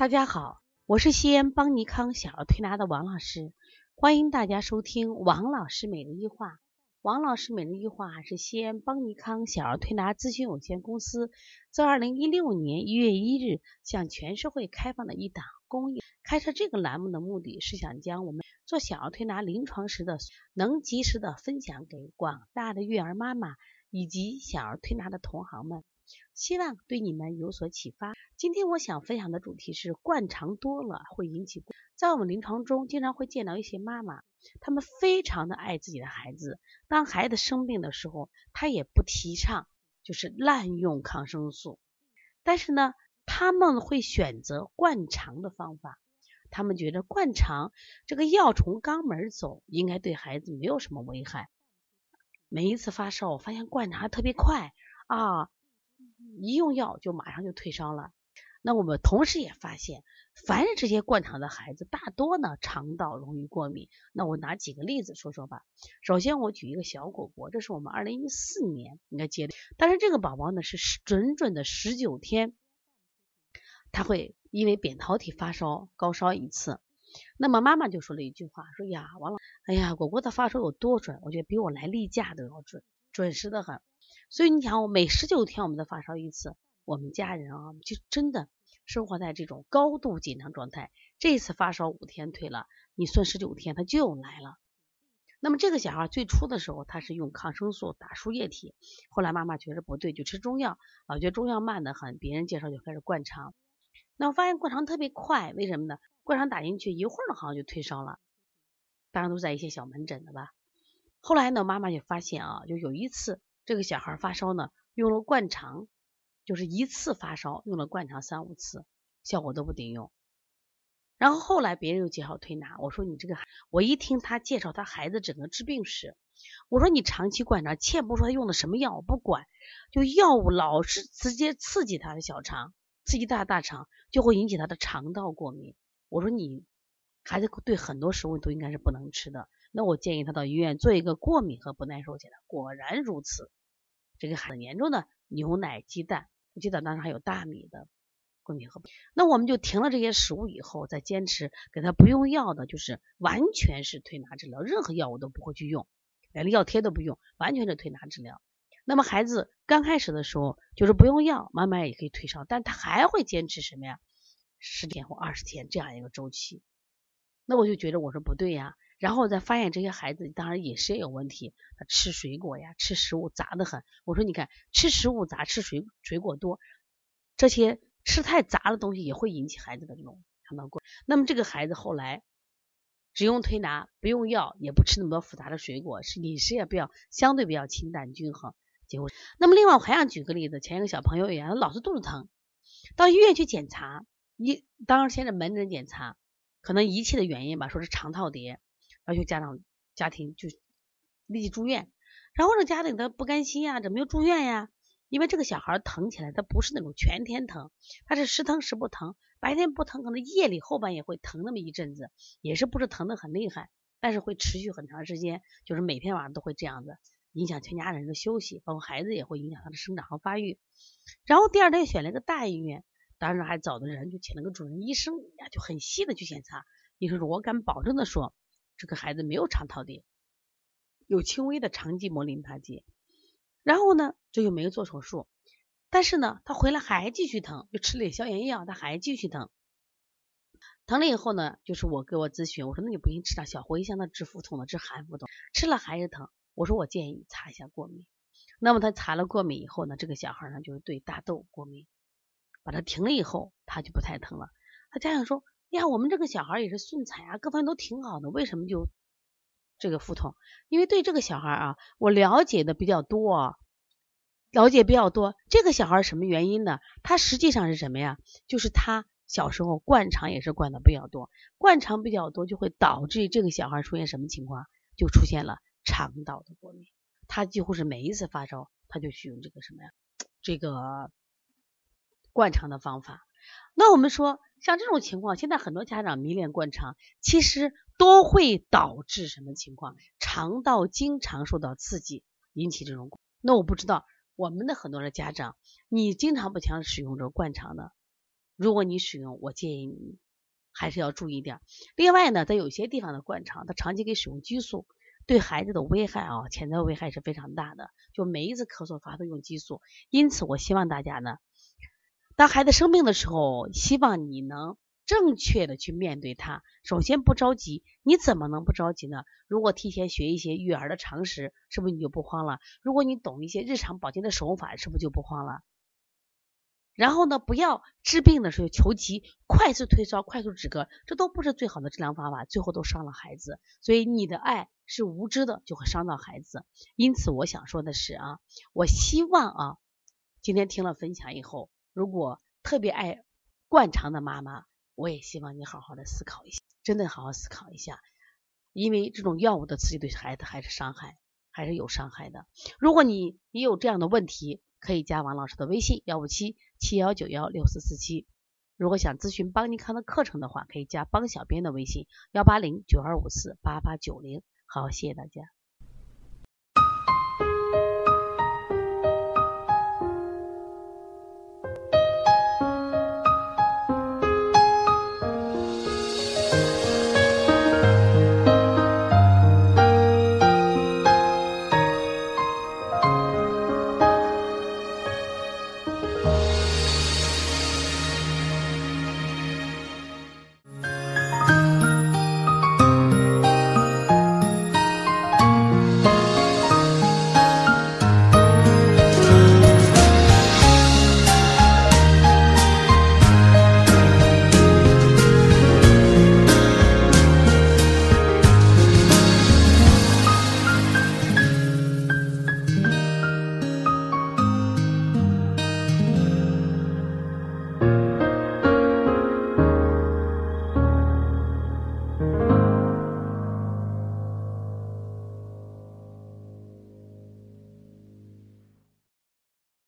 大家好，我是西安邦尼康小儿推拿的王老师，欢迎大家收听王老师每日一话。王老师每日一话是西安邦尼康小儿推拿咨询有限公司自二零一六年一月一日向全社会开放的一档公益。开设这个栏目的目的是想将我们做小儿推拿临床时的能及时的分享给广大的育儿妈妈以及小儿推拿的同行们。希望对你们有所启发。今天我想分享的主题是灌肠多了会引起。在我们临床中，经常会见到一些妈妈，她们非常的爱自己的孩子，当孩子生病的时候，她也不提倡就是滥用抗生素，但是呢，他们会选择灌肠的方法。他们觉得灌肠这个药从肛门走，应该对孩子没有什么危害。每一次发烧，我发现灌肠特别快啊。一用药就马上就退烧了。那我们同时也发现，凡是这些灌肠的孩子，大多呢肠道容易过敏。那我拿几个例子说说吧。首先我举一个小果果，这是我们二零一四年应该接的，但是这个宝宝呢是准准的十九天，他会因为扁桃体发烧高烧一次。那么妈妈就说了一句话，说呀，完了，哎呀，果果的发烧有多准？我觉得比我来例假都要准，准时的很。所以你想，我每十九天我们的发烧一次，我们家人啊就真的生活在这种高度紧张状态。这一次发烧五天退了，你算十九天他就来了。那么这个小孩最初的时候他是用抗生素打输液体，后来妈妈觉得不对，就吃中药，老觉得中药慢得很，别人介绍就开始灌肠。那我发现灌肠特别快，为什么呢？灌肠打进去一会儿好像就退烧了，当然都在一些小门诊的吧。后来呢，妈妈就发现啊，就有一次。这个小孩发烧呢，用了灌肠，就是一次发烧用了灌肠三五次，效果都不顶用。然后后来别人又介绍推拿，我说你这个，我一听他介绍他孩子整个治病史，我说你长期灌肠，且不说他用的什么药，我不管，就药物老是直接刺激他的小肠，刺激他大肠，就会引起他的肠道过敏。我说你孩子对很多食物都应该是不能吃的，那我建议他到医院做一个过敏和不耐受检查。果然如此。这个很严重的牛奶、鸡蛋，我记得当时还有大米的过敏和那我们就停了这些食物以后，再坚持给他不用药的，就是完全是推拿治疗，任何药物都不会去用，连药贴都不用，完全是推拿治疗。那么孩子刚开始的时候就是不用药，慢慢也可以退烧，但他还会坚持什么呀？十天或二十天这样一个周期。那我就觉得我说不对呀。然后再发现这些孩子当然饮食也有问题，他吃水果呀，吃食物杂的很。我说你看，吃食物杂，吃水水果多，这些吃太杂的东西也会引起孩子的这种肠道过。那么这个孩子后来只用推拿，不用药，也不吃那么多复杂的水果，是饮食也比较相对比较清淡均衡。结果，那么另外我还想举个例子，前一个小朋友也他老是肚子疼，到医院去检查，一当时先是门诊检查，可能仪器的原因吧，说是肠套叠。要求家长家庭就立即住院，然后这家庭他不甘心呀，怎么又住院呀？因为这个小孩疼起来，他不是那种全天疼，他是时疼时不疼，白天不疼，可能夜里后半夜会疼那么一阵子，也是不是疼的很厉害，但是会持续很长时间，就是每天晚上都会这样子，影响全家人的休息，包括孩子也会影响他的生长和发育。然后第二天选了个大医院，当时还找的人就请了个主任医生呀，就很细的去检查。医生说，我敢保证的说。这个孩子没有肠套叠，有轻微的肠系膜淋巴结，然后呢，这就没有做手术，但是呢，他回来还继续疼，就吃了点消炎药，他还继续疼。疼了以后呢，就是我给我咨询，我说那你不行吃点小茴香的治腹痛的，治寒腹痛，吃了还是疼。我说我建议你查一下过敏。那么他查了过敏以后呢，这个小孩呢就是对大豆过敏，把他停了以后，他就不太疼了。他家长说。呀，我们这个小孩也是顺产啊，各方面都挺好的，为什么就这个腹痛？因为对这个小孩啊，我了解的比较多，了解比较多。这个小孩什么原因呢？他实际上是什么呀？就是他小时候灌肠也是灌的比较多，灌肠比较多就会导致这个小孩出现什么情况？就出现了肠道的过敏。他几乎是每一次发烧，他就使用这个什么呀？这个灌肠的方法。那我们说。像这种情况，现在很多家长迷恋灌肠，其实都会导致什么情况？肠道经常受到刺激，引起这种。那我不知道，我们的很多的家长，你经常不常使用这个灌肠的，如果你使用，我建议你还是要注意点。另外呢，在有些地方的灌肠，它长期给使用激素，对孩子的危害啊，潜在危害是非常大的。就每一次咳嗽发都用激素，因此我希望大家呢，当孩子生病的时候，希望你能。正确的去面对他，首先不着急，你怎么能不着急呢？如果提前学一些育儿的常识，是不是你就不慌了？如果你懂一些日常保健的手法，是不是就不慌了？然后呢，不要治病的时候求急，快速退烧、快速止咳，这都不是最好的治疗方法，最后都伤了孩子。所以你的爱是无知的，就会伤到孩子。因此，我想说的是啊，我希望啊，今天听了分享以后，如果特别爱灌肠的妈妈。我也希望你好好的思考一下，真的好好思考一下，因为这种药物的刺激对孩子还是伤害，还是有伤害的。如果你你有这样的问题，可以加王老师的微信幺五七七幺九幺六四四七。如果想咨询邦尼康的课程的话，可以加邦小编的微信幺八零九二五四八八九零。好，谢谢大家。